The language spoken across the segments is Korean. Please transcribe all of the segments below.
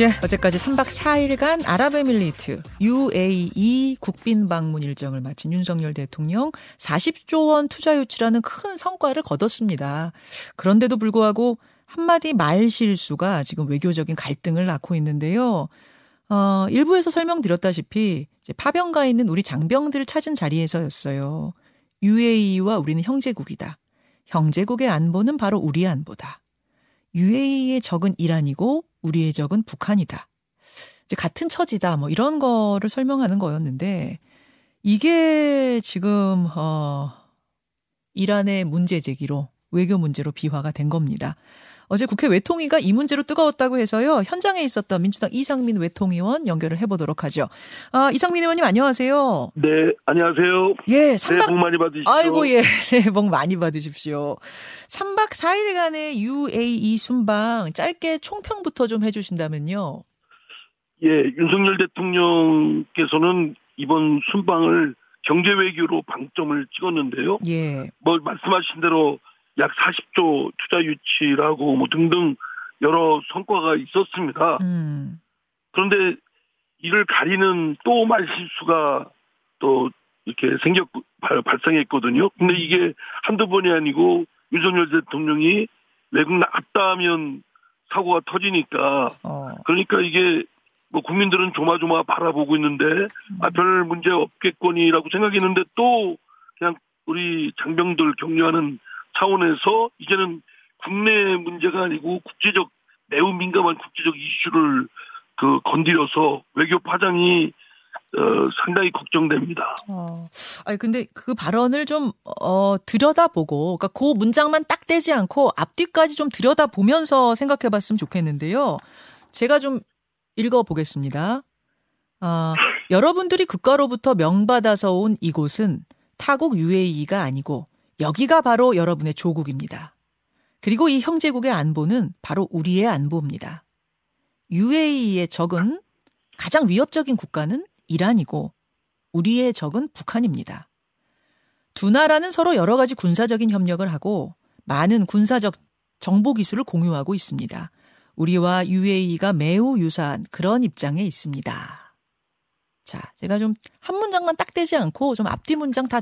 예, 어제까지 3박 4일간 아랍에밀리트 UAE 국빈 방문 일정을 마친 윤석열 대통령 40조 원 투자 유치라는 큰 성과를 거뒀습니다. 그런데도 불구하고 한마디 말 실수가 지금 외교적인 갈등을 낳고 있는데요. 어, 일부에서 설명드렸다시피 이제 파병가 있는 우리 장병들을 찾은 자리에서였어요. UAE와 우리는 형제국이다. 형제국의 안보는 바로 우리의 안보다. UAE의 적은 이란이고 우리의 적은 북한이다. 이제 같은 처지다. 뭐 이런 거를 설명하는 거였는데 이게 지금 어 이란의 문제 제기로 외교 문제로 비화가 된 겁니다. 어제 국회 외통위가 이 문제로 뜨거웠다고 해서요. 현장에 있었던 민주당 이상민 외통위원 연결을 해보도록 하죠. 아, 이상민 의원님 안녕하세요. 네, 안녕하세요. 예, 3박 새해 복 많이 받으십시오. 아이고 예, 새해 복 많이 받으십시오. 3박 4일간의 UAE 순방 짧게 총평부터 좀 해주신다면요. 예, 윤석열 대통령께서는 이번 순방을 경제 외교로 방점을 찍었는데요. 예. 뭐 말씀하신 대로 약 40조 투자 유치라고 뭐 등등 여러 성과가 있었습니다. 음. 그런데 이를 가리는 또 말 실수가 또 이렇게 생겼 발, 발생했거든요. 근데 이게 한두 번이 아니고 윤석열 대통령이 외국 나갔다 하면 사고가 터지니까 어. 그러니까 이게 뭐 국민들은 조마조마 바라보고 있는데 아, 별 문제 없겠거니라고 생각했는데 또 그냥 우리 장병들 격려하는 차원에서 이제는 국내 문제가 아니고 국제적 매우 민감한 국제적 이슈를 그 건드려서 외교 파장이 어, 상당히 걱정됩니다. 어. 아니 근데 그 발언을 좀 어, 들여다보고 그러니까 그 문장만 딱 떼지 않고 앞뒤까지 좀 들여다보면서 생각해 봤으면 좋겠는데요. 제가 좀 읽어 보겠습니다. 아, 여러분들이 국가로부터 명받아서 온 이곳은 타국 UAE가 아니고 여기가 바로 여러분의 조국입니다. 그리고 이 형제국의 안보는 바로 우리의 안보입니다. UAE의 적은 가장 위협적인 국가는 이란이고 우리의 적은 북한입니다. 두 나라는 서로 여러 가지 군사적인 협력을 하고 많은 군사적 정보 기술을 공유하고 있습니다. 우리와 UAE가 매우 유사한 그런 입장에 있습니다. 자, 제가 좀 한 문장만 딱 떼지 않고 좀 앞뒤 문장 다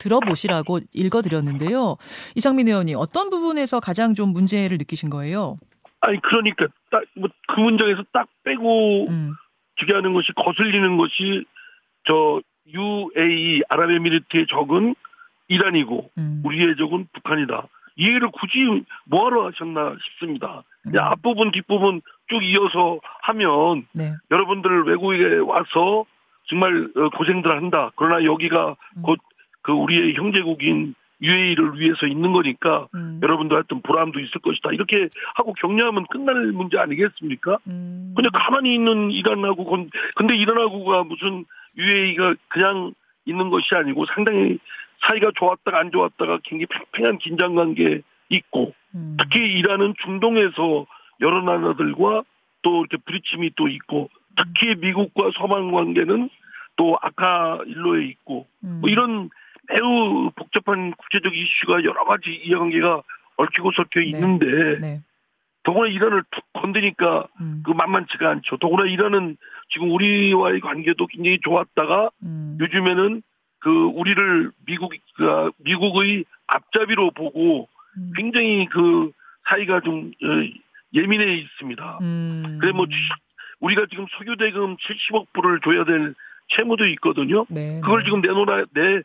들어보시라고 읽어드렸는데요. 이상민 의원이 어떤 부분에서 가장 좀 문제를 느끼신 거예요? 아니 그러니까 딱 뭐그 문장에서 딱 빼고 음, 주게 하는 것이 거슬리는 것이 저 UAE 아랍에미리트의 적은 이란이고 음, 우리의 적은 북한이다. 이 얘기를 굳이 뭐하러 하셨나 싶습니다. 음. 앞부분 뒷부분 쭉 이어서 하면 네. 여러분들 외국에 와서 정말 어, 고생들 한다. 그러나 여기가 음. 곧 그 우리의 형제국인 UAE를 위해서 있는 거니까 음, 여러분들 하여튼 보람도 있을 것이다. 이렇게 하고 격려하면 끝날 문제 아니겠습니까? 음, 근데 가만히 있는 이란하고 건- 근데 이란하고가 무슨 UAE가 그냥 있는 것이 아니고 상당히 사이가 좋았다가 안 좋았다가 굉장히 팽팽한 긴장 관계 있고 음, 특히 이란은 중동에서 여러 나라들과 또 이렇게 부딪힘이 또 있고 특히 미국과 서방 관계는 또 아카 일로에 있고 음, 뭐 이런 매우 복잡한 국제적 이슈가 여러 가지 이해관계가 얽히고 설켜 있는데 네. 더구나 이란을 툭 건드니까 음, 그 만만치가 않죠. 더구나 이란은 지금 우리와의 관계도 굉장히 좋았다가 음, 요즘에는 그 우리를 미국 그 미국의 앞잡이로 보고 음, 굉장히 그 사이가 좀 어, 예민해 있습니다. 음, 그래 뭐 우리가 지금 석유 대금 70억 불을 줘야 될 채무도 있거든요. 네, 그걸 네. 지금 내놓아 내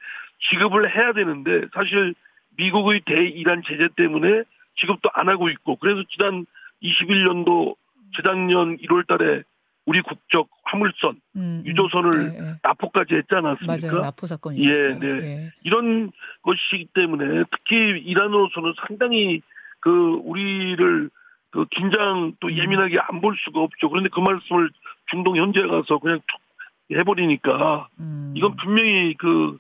지급을 해야 되는데 사실 미국의 대이란 제재 때문에 지급도 안 하고 있고 그래서 지난 21년도 재작년 1월 달에 우리 국적 화물선 음, 음, 유조선을 네, 네. 납포까지 했지 않았습니까? 맞아요. 나포 사건이 예, 있었어요. 네. 예. 이런 것이기 때문에 특히 이란으로서는 상당히 그 우리를 그 긴장 또 음. 예민하게 안 볼 수가 없죠. 그런데 그 말씀을 중동 현지에 가서 그냥 툭 해버리니까 음. 이건 분명히 그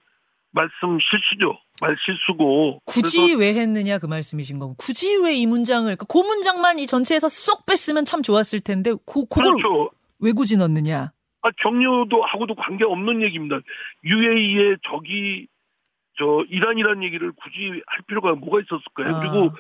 말씀 실수죠. 말 실수고. 굳이 왜 했느냐 그 말씀이신 거고 굳이 왜 이 문장을 그러니까 그 문장만 이 전체에서 쏙 뺐으면 참 좋았을 텐데 그 그걸 그렇죠. 왜 굳이 넣느냐? 아, 격려도 하고도 관계 없는 얘기입니다. UAE의 적이 저 이란이란 얘기를 굳이 할 필요가 뭐가 있었을까요? 아. 그리고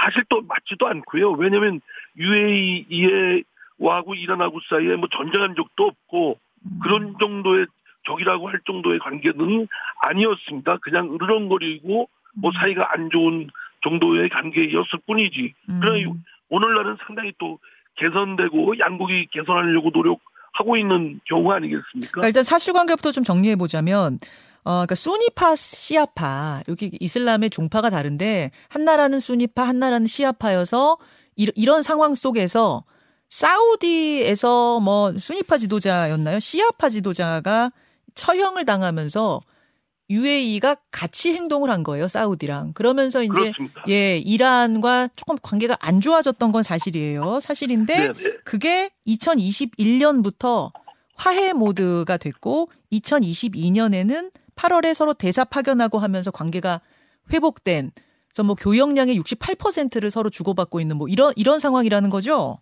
사실 또 맞지도 않고요. 왜냐하면 UAE의 와하고 이란하고 사이에 뭐 전쟁한 적도 없고 음. 그런 정도의 적이라고 할 정도의 관계는 아니었습니다. 그냥 으르렁거리고 뭐 사이가 안 좋은 정도의 관계였을 뿐이지. 그러나 음. 오늘날은 상당히 또 개선되고 양국이 개선하려고 노력하고 있는 경우 아니겠습니까? 그러니까 일단 사실관계부터 좀 정리해 보자면 어, 그러니까 수니파, 시아파 여기 이슬람의 종파가 다른데 한 나라는 수니파, 한 나라는 시아파여서 이, 이런 상황 속에서 사우디에서 뭐 수니파 지도자였나요? 시아파 지도자가 처형을 당하면서 UAE가 같이 행동을 한 거예요, 사우디랑. 그러면서 이제 그렇습니다. 예, 이란과 조금 관계가 안 좋아졌던 건 사실이에요. 사실인데 네, 네. 그게 2021년부터 화해 모드가 됐고 2022년에는 8월에 서로 대사 파견하고 하면서 관계가 회복된 그래서 뭐 교역량의 68%를 서로 주고받고 있는 뭐 이런 이런 상황이라는 거죠.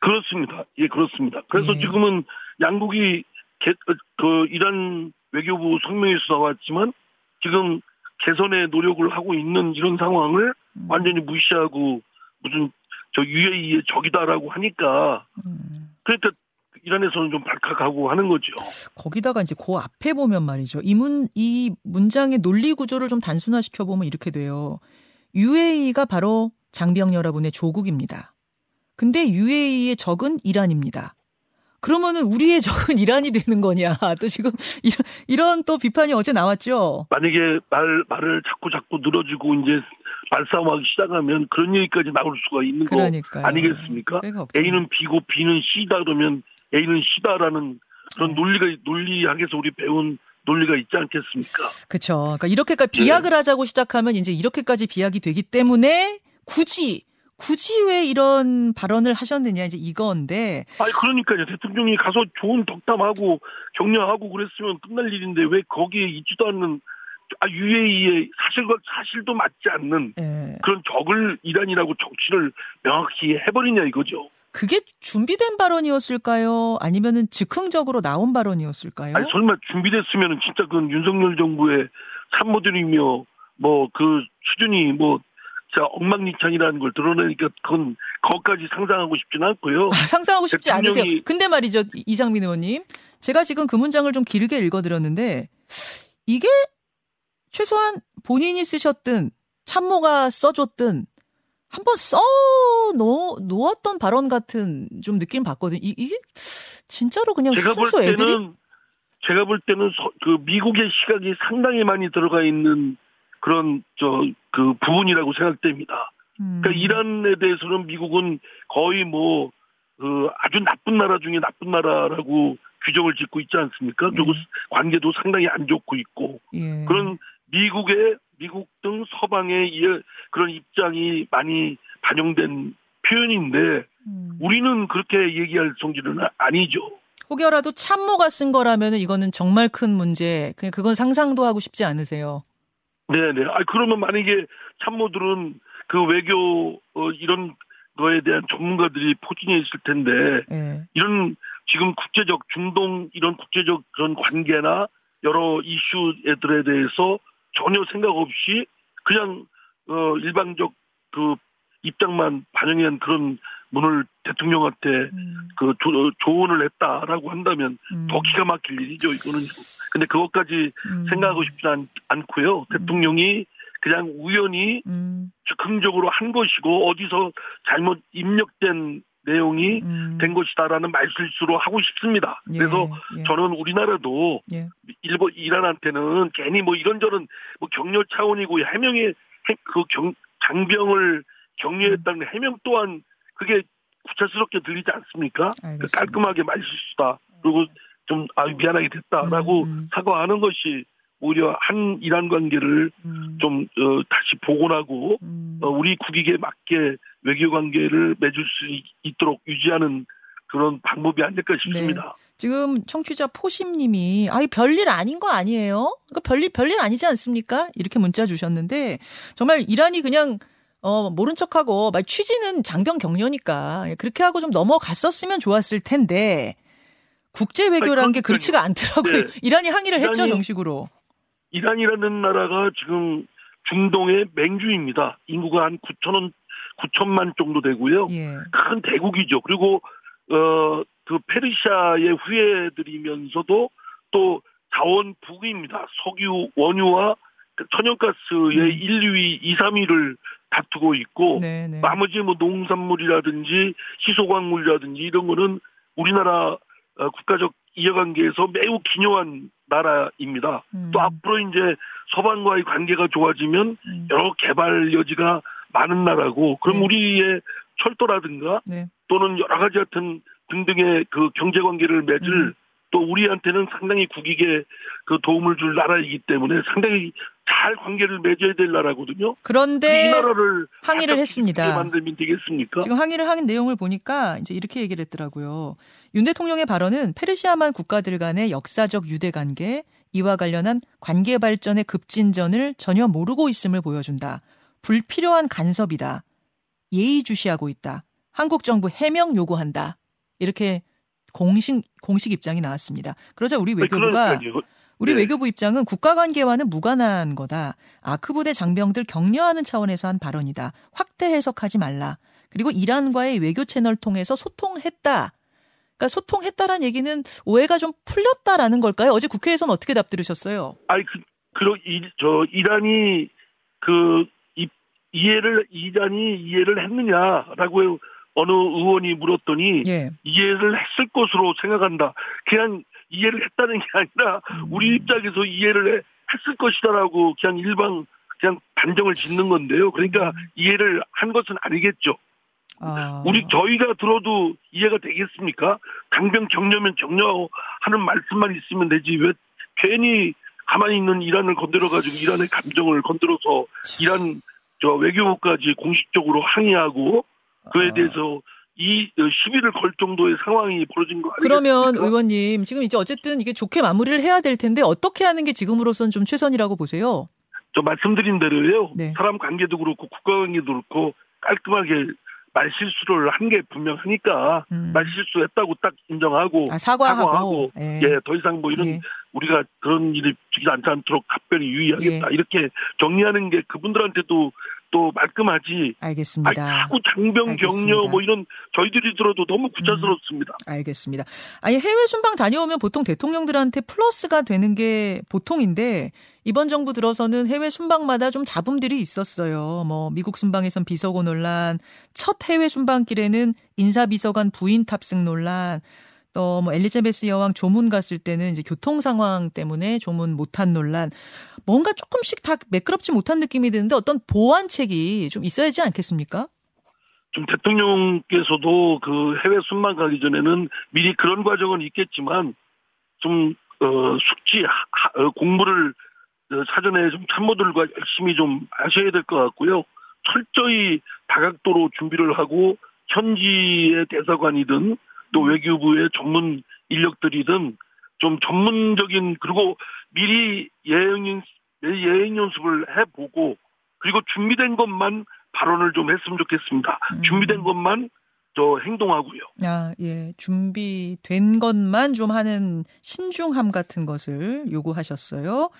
그렇습니다. 예, 그렇습니다. 그래서 예. 지금은 양국이 개- 어, 그 이란 외교부 성명에서 나왔지만 지금 개선의 노력을 하고 있는 이런 상황을 음. 완전히 무시하고 무슨 저 UAE의 적이다라고 하니까 음. 그러니까 이란에서는 좀 발칵하고 하는 거죠. 거기다가 이제 그 앞에 보면 말이죠. 이 문, 이 문장의 논리 구조를 좀 단순화시켜 보면 이렇게 돼요. UAE가 바로 장병 여러분의 조국입니다. 근데 UAE의 적은 이란입니다. 그러면은 우리의 적은 이란이 되는 거냐. 또 지금 이런, 이런 또 비판이 어제 나왔죠. 만약에 말 말을 자꾸 자꾸 늘어지고 이제 말싸움하기 시작하면 그런 얘기까지 나올 수가 있는 거 그러니까요. 아니겠습니까? 그게 걱정. A는 B고 B는 C다 그러면 A는 C다라는 그런 네. 논리가 논리학에서 우리 배운 논리가 있지 않겠습니까? 그렇죠. 그러니까 이렇게까지 비약을 네. 하자고 시작하면 이제 이렇게까지 비약이 되기 때문에 굳이 굳이 왜 이런 발언을 하셨느냐 이제 이건데 아니 그러니까요 대통령이 가서 좋은 덕담하고 격려하고 그랬으면 끝날 일인데 왜 거기에 있지도 않는 아 UAE의 사실과 사실도 맞지 않는 예. 그런 적을 이란이라고 정치를 명확히 해버리냐 이거죠. 그게 준비된 발언이었을까요? 아니면은 즉흥적으로 나온 발언이었을까요? 아니 설마 준비됐으면 진짜 그 윤석열 정부의 참모들이며 뭐 그 수준이 뭐 진짜 엉망진창이라는 걸 드러내니까 그건 거기까지 상상하고 싶지는 않고요. 아, 상상하고 싶지 대통령이- 않으세요. 근데 말이죠, 이- 이상민 의원님. 제가 지금 그 문장을 좀 길게 읽어드렸는데, 이게 최소한 본인이 쓰셨든, 참모가 써줬든, 한번 써 놓, 놓았던 발언 같은 좀 느낌 받거든요. 이, 이게 진짜로 그냥 제가 볼 순수 애들이 때는 제가 볼 때는 서- 그 미국의 시각이 상당히 많이 들어가 있는 그런 저 그 부분이라고 생각됩니다. 음, 그러니까 이란에 대해서는 미국은 거의 뭐 그 아주 나쁜 나라 중에 나쁜 나라라고 규정을 짓고 있지 않습니까? 그리고 예. 관계도 상당히 안 좋고 있고 예. 그런 미국의 미국 등 서방의 이 그런 입장이 많이 반영된 표현인데 음. 우리는 그렇게 얘기할 성질은 아- 아니죠. 혹여라도 참모가 쓴 거라면 이거는 정말 큰 문제. 그냥 그건 상상도 하고 싶지 않으세요. 네네. 아 그러면 만약에 참모들은 그 외교 어, 이런 거에 대한 전문가들이 포진해 있을 텐데 예. 이런 지금 국제적 중동 이런 국제적 그런 관계나 여러 이슈들에 대해서 전혀 생각 없이 그냥 어 일방적 그 입장만 반영한 그런 문을 대통령한테 음, 그 조, 조언을 했다라고 한다면 음, 더 기가 막힐 일이죠 이거는. 근데 그것까지 음, 생각하고 싶지 않, 않고요. 대통령이 그냥 우연히 음, 즉흥적으로 한 것이고 어디서 잘못 입력된 내용이 음, 된 것이다라는 말실수로 하고 싶습니다. 예, 그래서 예, 저는 우리나라도 예. 일본 이란한테는 괜히 뭐 이런저런 뭐 격려 차원이고 해명의 해- 그 경, 장병을 격려했다는 해명 또한 그게 구차스럽게 들리지 않습니까? 그 알겠습니다. 깔끔하게 말실수다. 그리고 좀 아, 미안하게 됐다라고 음, 음. 사과하는 것이 오히려 한 이란 관계를 음, 좀 어, 다시 복원하고 음, 어, 우리 국익에 맞게 외교 관계를 맺을 수 있- 있도록 유지하는 그런 방법이 아닐까 싶습니다. 지금 청취자 포심님이 아이 별일 아닌 거 아니에요? 그러니까 별일 별일 아니지 않습니까? 이렇게 문자 주셨는데 정말 이란이 그냥 어 모른 척하고 말 취지는 장병 격려니까 예, 그렇게 하고 좀 넘어갔었으면 좋았을 텐데 국제 외교라는 게. 그렇지가 않더라고요. 네. 이란이 항의를 했죠 이란이- 정식으로. 이란이라는 나라가 지금 중동의 맹주입니다. 인구가 한 9천원, 9천만 정도 되고요. 예. 큰 대국이죠. 그리고 어, 그 페르시아의 후예들이면서도 또 자원 부귀입니다. 석유, 원유와 그 천연가스의 음. 1, 2위, 2, 3위를 다투고 있고 네, 네. 나머지 뭐 농산물이라든지 희소광물이라든지 이런 거는 우리나라 어, 국가적 이해관계에서 매우 기묘한 나라입니다. 음. 또 앞으로 이제 서방과의 관계가 좋아지면 음. 여러 개발 여지가 많은 나라고 그럼 네. 우리의 철도라든가 네. 또는 여러 가지 같은 등등의 그 경제 관계를 맺을 음. 또 우리한테는 상당히 국익에 그 도움을 줄 나라이기 때문에 상당히 잘 관계를 맺어야 될 나라거든요. 이 그런데 나라를 네. 항의를 했습니다. 만들면 되겠습니까? 지금 항의를 한 내용을 보니까 이제 이렇게 얘기를 했더라고요. 윤 대통령의 발언은 페르시아만 국가들 간의 역사적 유대 관계, 이와 관련한 관계 발전의 급진전을 전혀 모르고 있음을 보여준다. 불필요한 간섭이다. 예의주시하고 있다. 한국 정부 해명 요구한다. 이렇게 공식 공식 입장이 나왔습니다. 그러자 우리 외교부가 그러니까요. 우리 네. 외교부 입장은 국가 관계와는 무관한 거다. 아크부대 장병들 격려하는 차원에서 한 발언이다. 확대 해석하지 말라. 그리고 이란과의 외교 채널 통해서 소통했다. 그러니까 소통했다라는 얘기는 오해가 좀 풀렸다라는 걸까요? 어제 국회에서는 어떻게 답 들으셨어요? 아니 그, 그, 이, 저, 이란이 그, 이, 이해를, 이란이 이해를 했느냐라고 어느 의원이 물었더니 예. 이해를 했을 것으로 생각한다. 그냥 이해를 했다는 게 아니라 음. 우리 입장에서 이해를 해- 했을 것이다라고 그냥 일방 그냥 단정을 짓는 건데요. 그러니까 이해를 한 것은 아니겠죠. 아. 우리 저희가 들어도 이해가 되겠습니까? 강병 격려면 격려하는 말씀만 있으면 되지 왜 괜히 가만히 있는 이란을 건드려 가지고 이란의 감정을 건드려서 이란 저 외교부까지 공식적으로 항의하고 그에 아. 대해서 이 시비를 걸 정도의 상황이 벌어진 거 아니겠습니까? 그러면 의원님 지금 이제 어쨌든 이게 좋게 마무리를 해야 될 텐데 어떻게 하는 게 지금으로선 좀 최선이라고 보세요? 저 말씀드린 대로요. 네. 사람 관계도 그렇고 국가 관계도 그렇고 깔끔하게 말실수를 한 게 분명하니까 음. 말실수했다고 딱 인정하고 아, 사과하고, 사과하고, 예. 예, 더 이상 뭐 이런 예. 우리가 그런 일이 지지 않지 않도록 각별히 유의하겠다 예. 이렇게 정리하는 게 그분들한테도 또 말끔하지. 아니, 알겠습니다. 자꾸 장병 알겠습니다. 격려 뭐 이런 저희들이 들어도 너무 구차스럽습니다. 알겠습니다. 아니 해외 순방 다녀오면 보통 대통령들한테 플러스가 되는 게 보통인데 이번 정부 들어서는 해외 순방마다 좀 잡음들이 있었어요. 뭐 미국 순방에선 비서고 논란, 첫 해외 순방길에는 인사비서관 부인 탑승 논란, 또 뭐 엘리자베스 여왕 조문 갔을 때는 이제 교통 상황 때문에 조문 못한 논란, 뭔가 조금씩 다 매끄럽지 못한 느낌이 드는데 어떤 보완책이 좀 있어야 지 않겠습니까? 좀 대통령께서도 그 해외 순방 가기 전에는 미리 그런 과정은 있겠지만 좀 어, 숙지 하- 어, 공부를 어, 사전에 좀 참모들과 열심히 좀 하셔야 될 것 같고요. 철저히 다각도로 준비를 하고 현지의 대사관이든 또 외교부의 전문 인력들이든 좀 전문적인 그리고 미리 예행 연- 예행 연습을 해보고 그리고 준비된 것만 발언을 좀 했으면 좋겠습니다. 음. 준비된 것만 저 행동하고요. 아, 예. 준비된 것만 좀 하는 신중함 같은 것을 요구하셨어요.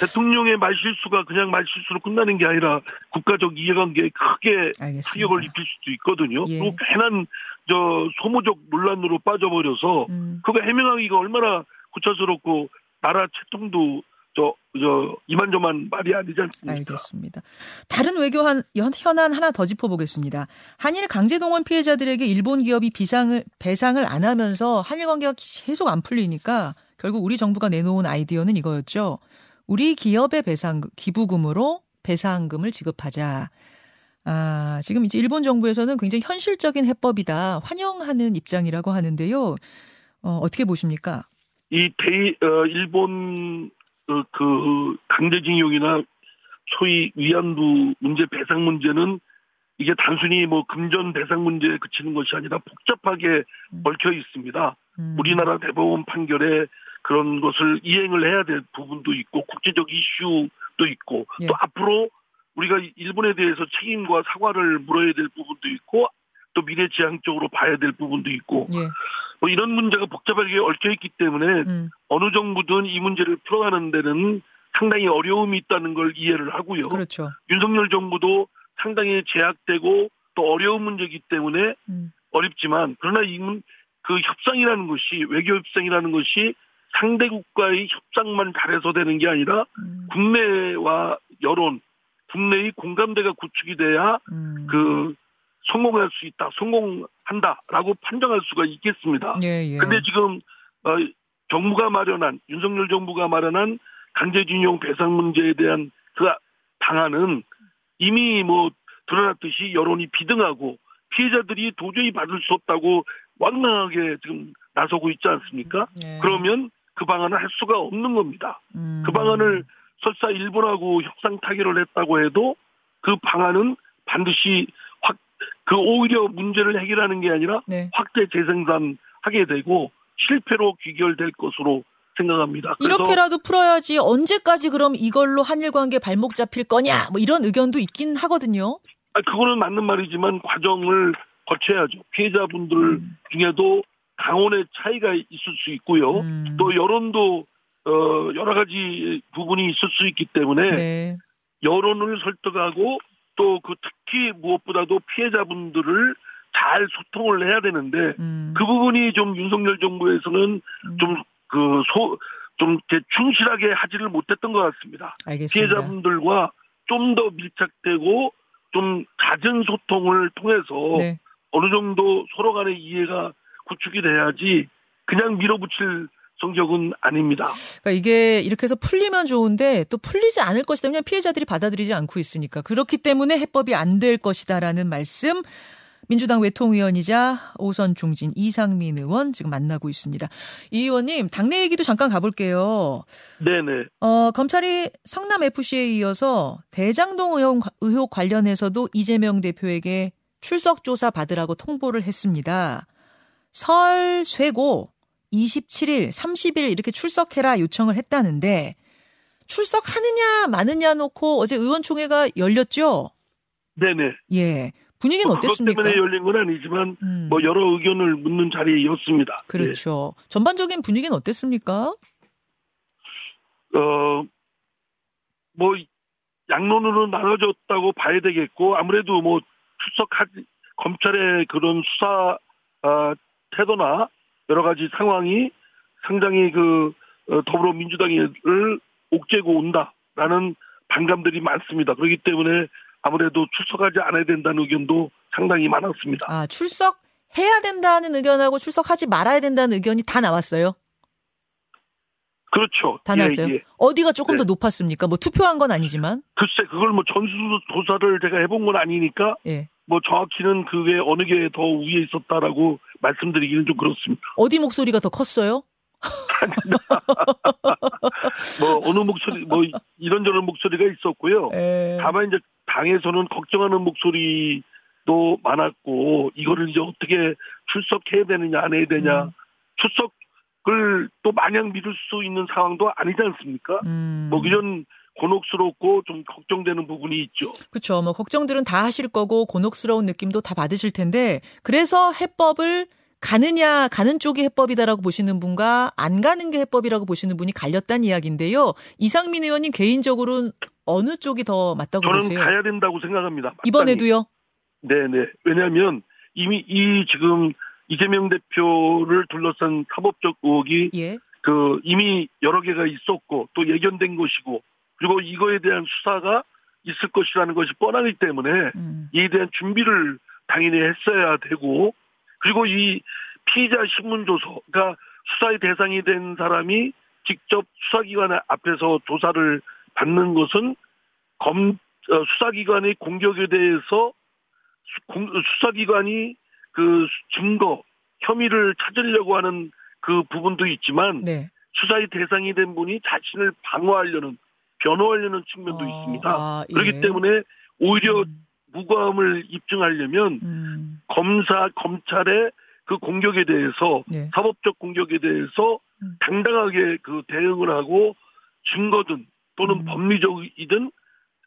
대통령의 말실수가 그냥 말실수로 끝나는 게 아니라 국가적 이해관계에 크게 알겠습니다. 타격을 입힐 수도 있거든요. 예. 그리고 괜한 저 소모적 논란으로 빠져버려서 음, 그거 해명하기가 얼마나 구차스럽고 나라 채통도 저, 저 이만저만 말이 아니지 않습니까? 알겠습니다. 다른 외교 한, 현- 현안 하나 더 짚어보겠습니다. 한일 강제동원 피해자들에게 일본 기업이 비상을, 배상을 안 하면서 한일 관계가 계속 안 풀리니까 결국 우리 정부가 내놓은 아이디어는 이거였죠. 우리 기업의 배상, 기부금으로 배상금을 지급하자. 아, 지금 이제 일본 정부에서는 굉장히 현실적인 해법이다. 환영하는 입장이라고 하는데요. 어, 어떻게 보십니까? 이 대, 어, 일본 어, 그 강제징용이나 소위 위안부 문제 배상 문제는 이게 단순히 뭐 금전 배상 문제에 그치는 것이 아니라 복잡하게 음. 얽혀 있습니다. 음, 우리나라 대법원 판결에 그런 것을 이행을 해야 될 부분도 있고 국제적 이슈도 있고 예. 또 앞으로 우리가 일본에 대해서 책임과 사과를 물어야 될 부분도 있고 또 미래지향적으로 봐야 될 부분도 있고 예, 뭐 이런 문제가 복잡하게 얽혀 있기 때문에 음, 어느 정부든 이 문제를 풀어가는 데는 상당히 어려움이 있다는 걸 이해를 하고요. 그렇죠. 윤석열 정부도 상당히 제약되고 또 어려운 문제이기 때문에 음, 어렵지만 그러나 이, 문- 그 협상이라는 것이 외교 협상이라는 것이 상대국과의 협상만 잘해서 되는 게 아니라 음. 국내와 여론, 국내의 공감대가 구축이 돼야 음. 그 성공할 수 있다, 성공한다라고 판정할 수가 있겠습니다. 예, 예. 근데 지금 어, 정부가 마련한 윤석열 정부가 마련한 강제징용 배상 문제에 대한 그 방안은 이미 뭐 드러났듯이 여론이 비등하고 피해자들이 도저히 받을 수 없다고 완강하게 지금 나서고 있지 않습니까? 예. 그러면 그 방안을 할 수가 없는 겁니다. 음. 그 방안을 설사 일본하고 협상 타결을 했다고 해도 그 방안은 반드시 확, 그 오히려 문제를 해결하는 게 아니라 네. 확대 재생산 하게 되고 실패로 귀결될 것으로 생각합니다. 이렇게라도 풀어야지 언제까지 그럼 이걸로 한일 관계 발목 잡힐 거냐 뭐 이런 의견도 있긴 하거든요. 아, 그거는 맞는 말이지만 과정을 거쳐야죠. 피해자분들 음. 중에도 강원의 차이가 있을 수 있고요. 음. 또 여론도 어, 여러 가지 부분이 있을 수 있기 때문에 네. 여론을 설득하고 또 그 특히 무엇보다도 피해자분들을 잘 소통을 해야 되는데 음. 그 부분이 좀 윤석열 정부에서는 음. 좀그 소 좀 충실하게 하지를 못했던 것 같습니다. 알겠습니다. 피해자분들과 좀 더 밀착되고 좀 잦은 소통을 통해서 네. 어느 정도 서로 간의 이해가 구축이 돼야지 그냥 밀어붙일 성격은 아닙니다. 그러니까 이게 이렇게 해서 풀리면 좋은데 또 풀리지 않을 것이다. 왜냐하면 피해자들이 받아들이지 않고 있으니까. 그렇기 때문에 해법이 안 될 것이다라는 말씀 민주당 외통위원이자 오선 중진 이상민 의원 지금 만나고 있습니다. 이 의원님 당내 얘기도 잠깐 가볼게요. 네네. 어, 검찰이 성남 FC에 이어서 대장동 의혹, 의혹 관련해서도 이재명 대표에게 출석 조사 받으라고 통보를 했습니다. 설 쇠고 27일, 30일 이렇게 출석해라 요청을 했다는데 출석하느냐 마느냐 놓고 어제 의원총회가 열렸죠. 네네. 예. 분위기는 뭐 그것 어땠습니까? 때문에 열린 건 아니지만 음, 뭐 여러 의견을 묻는 자리였습니다. 그렇죠. 전반적인 분위기는 어땠습니까? 예. 어, 뭐 양론으로 나눠졌다고 봐야 되겠고 아무래도 뭐 출석하지 검찰의 그런 수사 아, 태도나 여러 가지 상황이 상당히 그 어, 더불어민주당을 옥죄고 온다라는 반감들이 많습니다. 그렇기 때문에 아무래도 출석하지 않아야 된다는 의견도 상당히 많았습니다. 아, 출석해야 된다는 의견하고 출석하지 말아야 된다는 의견이 다 나왔어요. 그렇죠. 다 예, 나왔어요. 예. 어디가 조금 네. 더 높았습니까? 뭐 투표한 건 아니지만. 글쎄 그걸 뭐 전수 조사를 제가 해본 건 아니니까 예. 뭐 정확히는 그게 어느 게 더 위에 있었다라고 말씀드리기는 좀 그렇습니다. 어디 목소리가 더 컸어요? 뭐 어느 목소리 뭐 이런저런 목소리가 있었고요. 예. 다만 이제 당에서는 걱정하는 목소리도 많았고 이거를 이제 어떻게 출석해야 되느냐 안 해야 되냐 음. 출석을 또 마냥 믿을 수 있는 상황도 아니지 않습니까? 음. 뭐 이런 곤혹스럽고 좀 걱정되는 부분이 있죠. 그렇죠. 뭐 걱정들은 다 하실 거고 곤혹스러운 느낌도 다 받으실 텐데 그래서 해법을 가느냐 가는 쪽이 해법이다라고 보시는 분과 안 가는 게 해법이라고 보시는 분이 갈렸다는 이야기인데요. 이상민 의원님 개인적으로는 어느 쪽이 더 맞다고 저는 보세요? 가야 된다고 생각합니다. 마땅히. 이번에도요? 네네. 왜냐하면 이미 이 지금 이재명 대표를 둘러싼 사법적 의혹이 예. 그 이미 여러 개가 있었고 또 예견된 것이고 그리고 이거에 대한 수사가 있을 것이라는 것이 뻔하기 때문에 음. 이에 대한 준비를 당연히 했어야 되고 그리고 이 피의자 신문조서 그러니까 수사의 대상이 된 사람이 직접 수사기관 앞에서 조사를 받는 것은 검 어, 수사기관의 공격에 대해서 수사기관이 그 증거 혐의를 찾으려고 하는 그 부분도 있지만 네. 수사의 대상이 된 분이 자신을 방어하려는 변호하려는 측면도 어, 있습니다. 아, 예. 그렇기 때문에 오히려 음, 무고함을 입증하려면 음, 검사 검찰의 그 공격에 대해서 네. 사법적 공격에 대해서 음. 당당하게 그 대응을 하고 증거든 또는 음. 법리적이든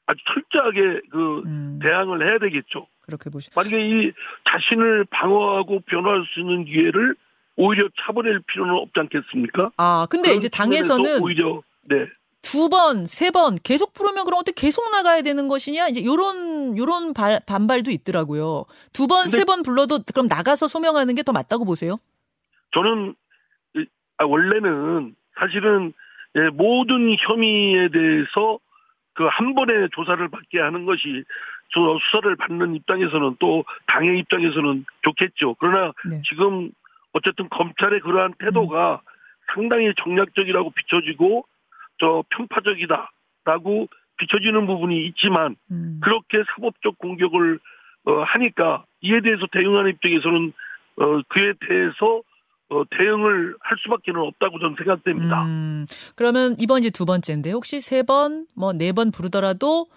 아주 철저하게 그 음, 대항을 해야 되겠죠. 그렇게 보시. 만약에 이 자신을 방어하고 변호할 수 있는 기회를 오히려 차버릴 필요는 없지 않겠습니까? 아, 근데 이제 당에서는 오히려 네 두 번, 세 번 계속 부르면 그럼 어떻게 계속 나가야 되는 것이냐? 이제 요런 요런 발, 반발도 있더라고요. 두 번, 세 번 불러도 그럼 나가서 소명하는 게 더 맞다고 보세요? 저는 아, 원래는 사실은 예, 모든 혐의에 대해서 그 한 번에 조사를 받게 하는 것이 저 수사를 받는 입장에서는 또 당의 입장에서는 좋겠죠. 그러나 네. 지금 어쨌든 검찰의 그러한 태도가 상당히 정략적이라고 비춰지고 저 편파적이다라고 비춰지는 부분이 있지만 음. 그렇게 사법적 공격을 어, 하니까 이에 대해서 대응하는 입장에서는 어, 그에 대해서 어, 대응을 할 수밖에 는 없다고 저는 생각됩니다. 음, 그러면 이번 이제 두 번째인데 혹시 세 번, 뭐 네 번 부르더라도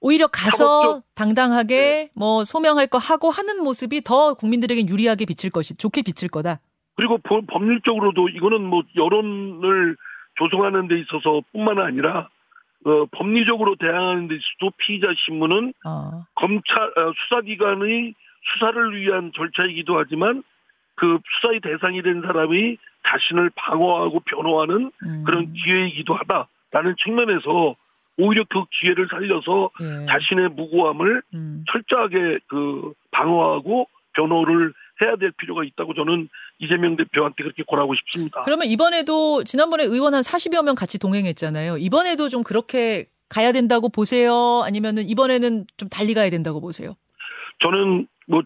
오히려 가서 사법적- 당당하게 네. 뭐 소명할 거 하고 하는 모습이 더 국민들에게 유리하게 비칠 것이 좋게 비칠 거다. 그리고 법- 법률적으로도 이거는 뭐 여론을 조성하는 데 있어서 뿐만 아니라 어, 법리적으로 대항하는 데 있어도 피의자 신문은 어. 검찰 어, 수사기관의 수사를 위한 절차이기도 하지만 그 수사의 대상이 된 사람이 자신을 방어하고 변호하는 음. 그런 기회이기도 하다라는 측면에서 오히려 그 기회를 살려서 예. 자신의 무고함을 음. 철저하게 그 방어하고 변호를 해야 될 필요가 있다고 저는 이재명 대표한테 그렇게 권하고 싶습니다. 그러면 이번에도 지난번에 의원 한 40여 명 같이 동행했잖아요. 이번에도 좀 그렇게 가야 된다고 보세요? 아니면은 이번에는 좀 달리 가야 된다고 보세요? 저는 뭐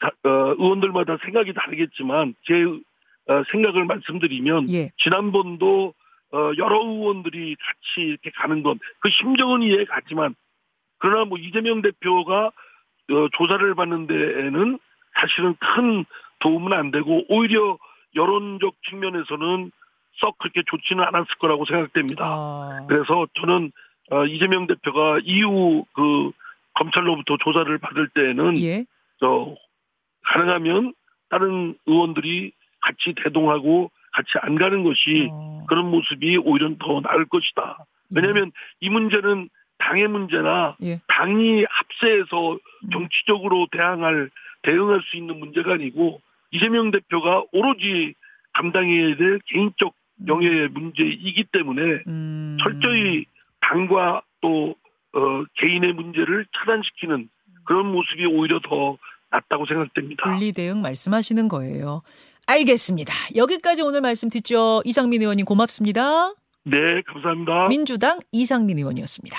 사- 어, 의원들마다 생각이 다르겠지만 제 어, 생각을 말씀드리면 예. 지난번도 어, 여러 의원들이 같이 이렇게 가는 건 그 심정은 이해 가지만 그러나 뭐 이재명 대표가 어, 조사를 받는 데에는 사실은 큰 도움은 안 되고 오히려 여론적 측면에서는 썩 그렇게 좋지는 않았을 거라고 생각됩니다. 아. 그래서 저는 어, 이재명 대표가 이후 그 검찰로부터 조사를 받을 때에는 예. 저 가능하면 다른 의원들이 같이 대동하고 같이 안 가는 것이 어. 그런 모습이 오히려 더 나을 것이다. 왜냐하면 이 문제는 당의 문제나 예. 당이 합세해서 정치적으로 대항할 대응할 수 있는 문제가 아니고 이재명 대표가 오로지 감당해야 될 개인적 영예의 문제이기 때문에 음. 철저히 당과 또 어, 개인의 문제를 차단시키는 그런 모습이 오히려 더 낫다고 생각됩니다. 분리 대응 말씀하시는 거예요. 알겠습니다. 여기까지 오늘 말씀 듣죠. 이상민 의원님 고맙습니다. 네, 감사합니다. 민주당 이상민 의원이었습니다.